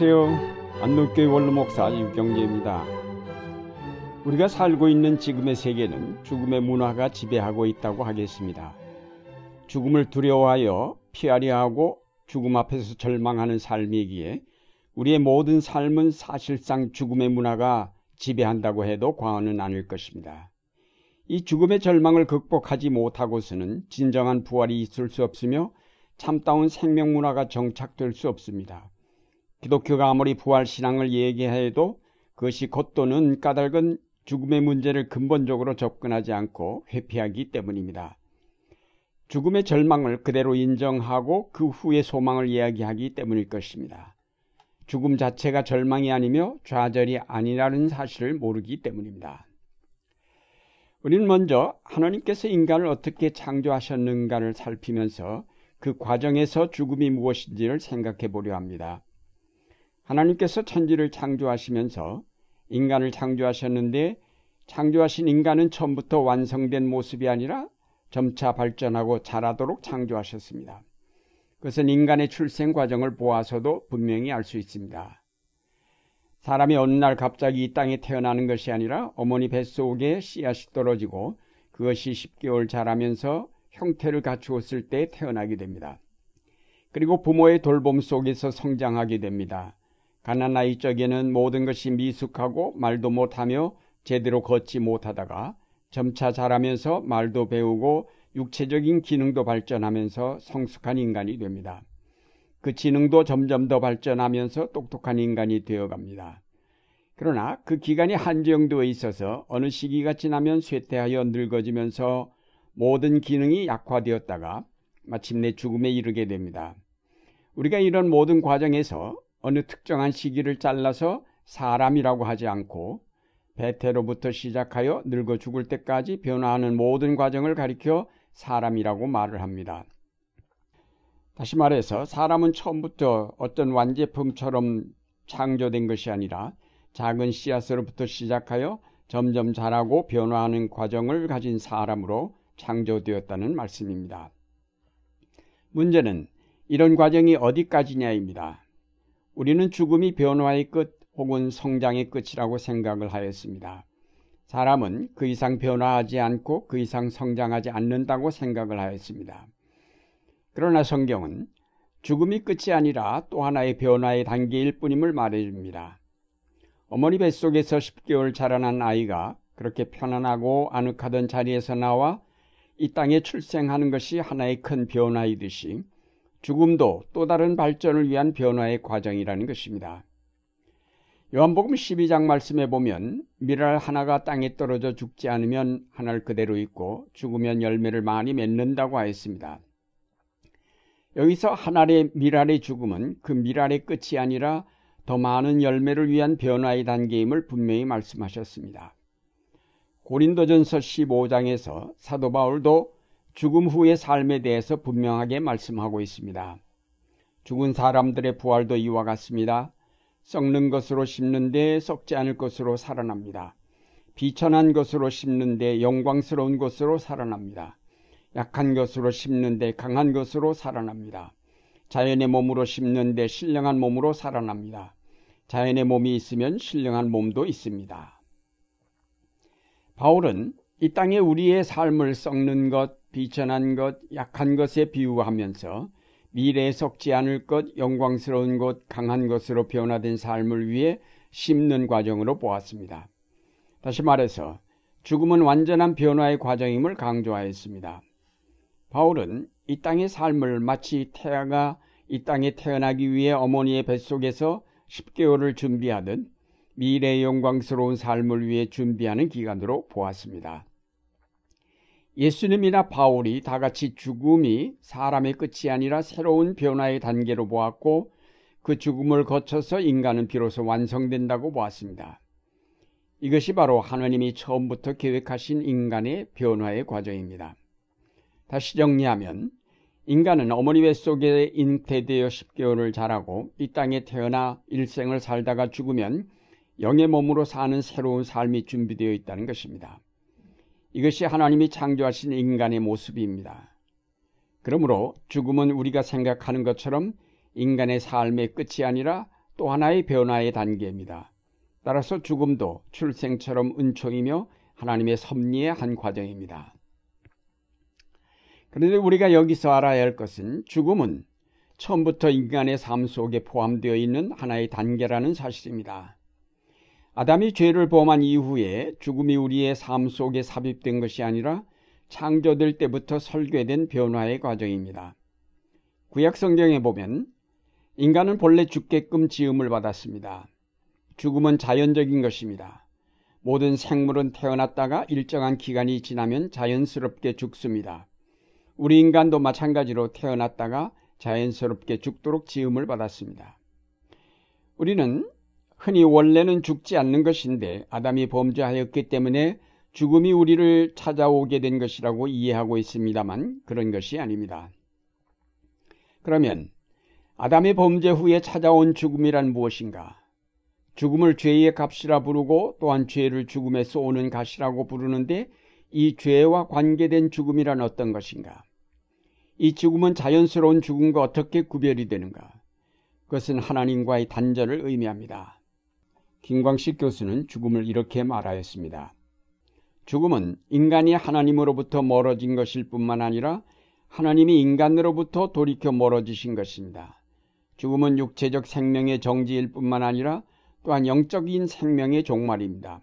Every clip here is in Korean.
안녕하세요. 안동교회 원로목사 유경재입니다. 우리가 살고 있는 지금의 세계는 죽음의 문화가 지배하고 있다고 하겠습니다. 죽음을 두려워하여 피하려 하고 죽음 앞에서 절망하는 삶이기에 우리의 모든 삶은 사실상 죽음의 문화가 지배한다고 해도 과언은 아닐 것입니다. 이 죽음의 절망을 극복하지 못하고서는 진정한 부활이 있을 수 없으며 참다운 생명 문화가 정착될 수 없습니다. 기독교가 아무리 부활 신앙을 얘기해도 그것이 겉도는 까닭은 죽음의 문제를 근본적으로 접근하지 않고 회피하기 때문입니다. 죽음의 절망을 그대로 인정하고 그 후의 소망을 이야기하기 때문일 것입니다. 죽음 자체가 절망이 아니며 좌절이 아니라는 사실을 모르기 때문입니다. 우리는 먼저 하나님께서 인간을 어떻게 창조하셨는가를 살피면서 그 과정에서 죽음이 무엇인지를 생각해 보려 합니다. 하나님께서 천지를 창조하시면서 인간을 창조하셨는데 창조하신 인간은 처음부터 완성된 모습이 아니라 점차 발전하고 자라도록 창조하셨습니다. 그것은 인간의 출생 과정을 보아서도 분명히 알 수 있습니다. 사람이 어느 날 갑자기 이 땅에 태어나는 것이 아니라 어머니 뱃속에 씨앗이 떨어지고 그것이 10개월 자라면서 형태를 갖추었을 때 태어나게 됩니다. 그리고 부모의 돌봄 속에서 성장하게 됩니다. 가난아이 적에는 모든 것이 미숙하고 말도 못하며 제대로 걷지 못하다가 점차 자라면서 말도 배우고 육체적인 기능도 발전하면서 성숙한 인간이 됩니다. 그 지능도 점점 더 발전하면서 똑똑한 인간이 되어갑니다. 그러나 그 기간이 한정되어 있어서 어느 시기가 지나면 쇠퇴하여 늙어지면서 모든 기능이 약화되었다가 마침내 죽음에 이르게 됩니다. 우리가 이런 모든 과정에서 어느 특정한 시기를 잘라서 사람이라고 하지 않고 배태로부터 시작하여 늙어 죽을 때까지 변화하는 모든 과정을 가리켜 사람이라고 말을 합니다. 다시 말해서 사람은 처음부터 어떤 완제품처럼 창조된 것이 아니라 작은 씨앗으로부터 시작하여 점점 자라고 변화하는 과정을 가진 사람으로 창조되었다는 말씀입니다. 문제는 이런 과정이 어디까지냐입니다. 우리는 죽음이 변화의 끝 혹은 성장의 끝이라고 생각을 하였습니다. 사람은 그 이상 변화하지 않고 그 이상 성장하지 않는다고 생각을 하였습니다. 그러나 성경은 죽음이 끝이 아니라 또 하나의 변화의 단계일 뿐임을 말해줍니다. 어머니 뱃속에서 10개월 자라난 아이가 그렇게 편안하고 아늑하던 자리에서 나와 이 땅에 출생하는 것이 하나의 큰 변화이듯이 죽음도 또 다른 발전을 위한 변화의 과정이라는 것입니다. 요한복음 12장 말씀에 보면 미랄 하나가 땅에 떨어져 죽지 않으면 하늘 그대로 있고 죽으면 열매를 많이 맺는다고 하였습니다. 여기서 하나의 미랄의 죽음은 그 미랄의 끝이 아니라 더 많은 열매를 위한 변화의 단계임을 분명히 말씀하셨습니다. 고린도전서 15장에서 사도 바울도 죽음 후의 삶에 대해서 분명하게 말씀하고 있습니다. 죽은 사람들의 부활도 이와 같습니다. 썩는 것으로 심는데 썩지 않을 것으로 살아납니다. 비천한 것으로 심는데 영광스러운 것으로 살아납니다. 약한 것으로 심는데 강한 것으로 살아납니다. 자연의 몸으로 심는데 신령한 몸으로 살아납니다. 자연의 몸이 있으면 신령한 몸도 있습니다. 바울은 이 땅에 우리의 삶을 썩는 것, 비천한 것, 약한 것에 비유하면서 미래에 썩지 않을 것, 영광스러운 것, 강한 것으로 변화된 삶을 위해 심는 과정으로 보았습니다. 다시 말해서 죽음은 완전한 변화의 과정임을 강조하였습니다. 바울은 이 땅의 삶을 마치 태아가 이 땅에 태어나기 위해 어머니의 뱃속에서 10개월을 준비하듯 미래의 영광스러운 삶을 위해 준비하는 기간으로 보았습니다. 예수님이나 바울이 다 같이 죽음이 사람의 끝이 아니라 새로운 변화의 단계로 보았고 그 죽음을 거쳐서 인간은 비로소 완성된다고 보았습니다. 이것이 바로 하나님이 처음부터 계획하신 인간의 변화의 과정입니다. 다시 정리하면 인간은 어머니 뱃속에 잉태되어 10개월을 자라고 이 땅에 태어나 일생을 살다가 죽으면 영의 몸으로 사는 새로운 삶이 준비되어 있다는 것입니다. 이것이 하나님이 창조하신 인간의 모습입니다. 그러므로 죽음은 우리가 생각하는 것처럼 인간의 삶의 끝이 아니라 또 하나의 변화의 단계입니다. 따라서 죽음도 출생처럼 은총이며 하나님의 섭리의 한 과정입니다. 그런데 우리가 여기서 알아야 할 것은 죽음은 처음부터 인간의 삶 속에 포함되어 있는 하나의 단계라는 사실입니다. 아담이 죄를 범한 이후에 죽음이 우리의 삶 속에 삽입된 것이 아니라 창조될 때부터 설계된 변화의 과정입니다. 구약 성경에 보면 인간은 본래 죽게끔 지음을 받았습니다. 죽음은 자연적인 것입니다. 모든 생물은 태어났다가 일정한 기간이 지나면 자연스럽게 죽습니다. 우리 인간도 마찬가지로 태어났다가 자연스럽게 죽도록 지음을 받았습니다. 우리는 흔히 원래는 죽지 않는 것인데 아담이 범죄하였기 때문에 죽음이 우리를 찾아오게 된 것이라고 이해하고 있습니다만 그런 것이 아닙니다. 그러면 아담의 범죄 후에 찾아온 죽음이란 무엇인가? 죽음을 죄의 값이라 부르고 또한 죄를 죽음에 쏘는 값이라고 부르는데 이 죄와 관계된 죽음이란 어떤 것인가? 이 죽음은 자연스러운 죽음과 어떻게 구별이 되는가? 그것은 하나님과의 단절을 의미합니다. 김광식 교수는 죽음을 이렇게 말하였습니다. 죽음은 인간이 하나님으로부터 멀어진 것일 뿐만 아니라 하나님이 인간으로부터 돌이켜 멀어지신 것입니다. 죽음은 육체적 생명의 정지일 뿐만 아니라 또한 영적인 생명의 종말입니다.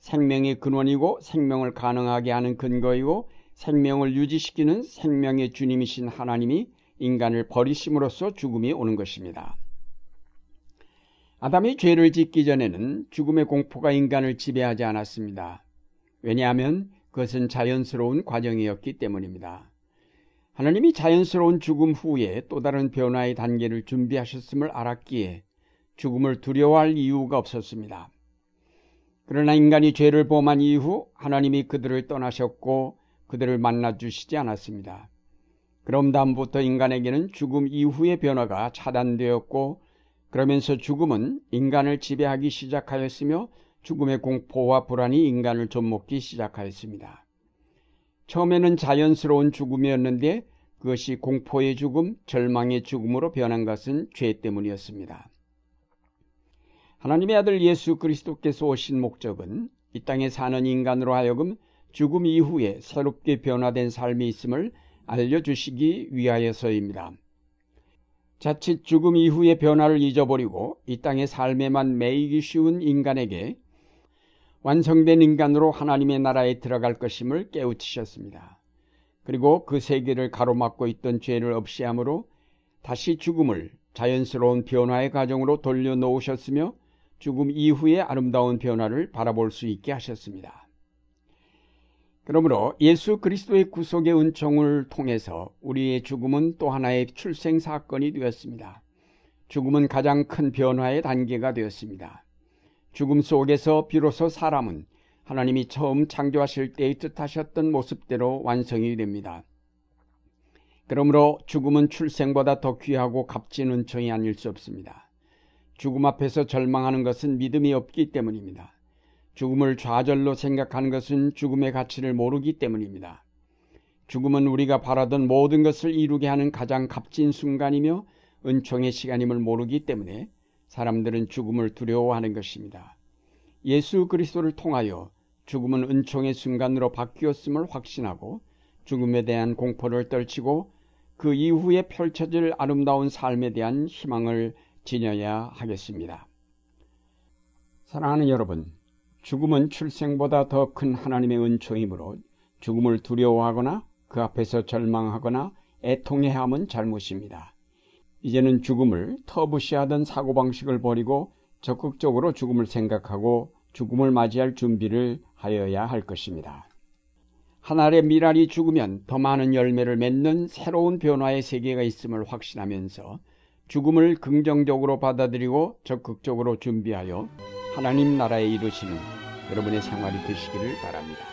생명의 근원이고 생명을 가능하게 하는 근거이고 생명을 유지시키는 생명의 주님이신 하나님이 인간을 버리심으로써 죽음이 오는 것입니다. 아담이 죄를 짓기 전에는 죽음의 공포가 인간을 지배하지 않았습니다. 왜냐하면 그것은 자연스러운 과정이었기 때문입니다. 하나님이 자연스러운 죽음 후에 또 다른 변화의 단계를 준비하셨음을 알았기에 죽음을 두려워할 이유가 없었습니다. 그러나 인간이 죄를 범한 이후 하나님이 그들을 떠나셨고 그들을 만나 주시지 않았습니다. 그럼 다음부터 인간에게는 죽음 이후의 변화가 차단되었고 그러면서 죽음은 인간을 지배하기 시작하였으며 죽음의 공포와 불안이 인간을 좀먹기 시작하였습니다. 처음에는 자연스러운 죽음이었는데 그것이 공포의 죽음, 절망의 죽음으로 변한 것은 죄 때문이었습니다. 하나님의 아들 예수 그리스도께서 오신 목적은 이 땅에 사는 인간으로 하여금 죽음 이후에 새롭게 변화된 삶이 있음을 알려주시기 위하여서입니다. 자칫 죽음 이후의 변화를 잊어버리고 이 땅의 삶에만 매이기 쉬운 인간에게 완성된 인간으로 하나님의 나라에 들어갈 것임을 깨우치셨습니다. 그리고 그 세계를 가로막고 있던 죄를 없이함으로 다시 죽음을 자연스러운 변화의 과정으로 돌려놓으셨으며 죽음 이후의 아름다운 변화를 바라볼 수 있게 하셨습니다. 그러므로 예수 그리스도의 구속의 은총을 통해서 우리의 죽음은 또 하나의 출생 사건이 되었습니다. 죽음은 가장 큰 변화의 단계가 되었습니다. 죽음 속에서 비로소 사람은 하나님이 처음 창조하실 때의 뜻하셨던 모습대로 완성이 됩니다. 그러므로 죽음은 출생보다 더 귀하고 값진 은총이 아닐 수 없습니다. 죽음 앞에서 절망하는 것은 믿음이 없기 때문입니다. 죽음을 좌절로 생각하는 것은 죽음의 가치를 모르기 때문입니다. 죽음은 우리가 바라던 모든 것을 이루게 하는 가장 값진 순간이며 은총의 시간임을 모르기 때문에 사람들은 죽음을 두려워하는 것입니다. 예수 그리스도를 통하여 죽음은 은총의 순간으로 바뀌었음을 확신하고 죽음에 대한 공포를 떨치고 그 이후에 펼쳐질 아름다운 삶에 대한 희망을 지녀야 하겠습니다. 사랑하는 여러분, 죽음은 출생보다 더 큰 하나님의 은총이므로 죽음을 두려워하거나 그 앞에서 절망하거나 애통해함은 잘못입니다. 이제는 죽음을 터부시하던 사고방식을 버리고 적극적으로 죽음을 생각하고 죽음을 맞이할 준비를 하여야 할 것입니다. 한 알의 미랄이 죽으면 더 많은 열매를 맺는 새로운 변화의 세계가 있음을 확신하면서 죽음을 긍정적으로 받아들이고 적극적으로 준비하여 하나님 나라에 이르시는 여러분의 생활이 되시기를 바랍니다.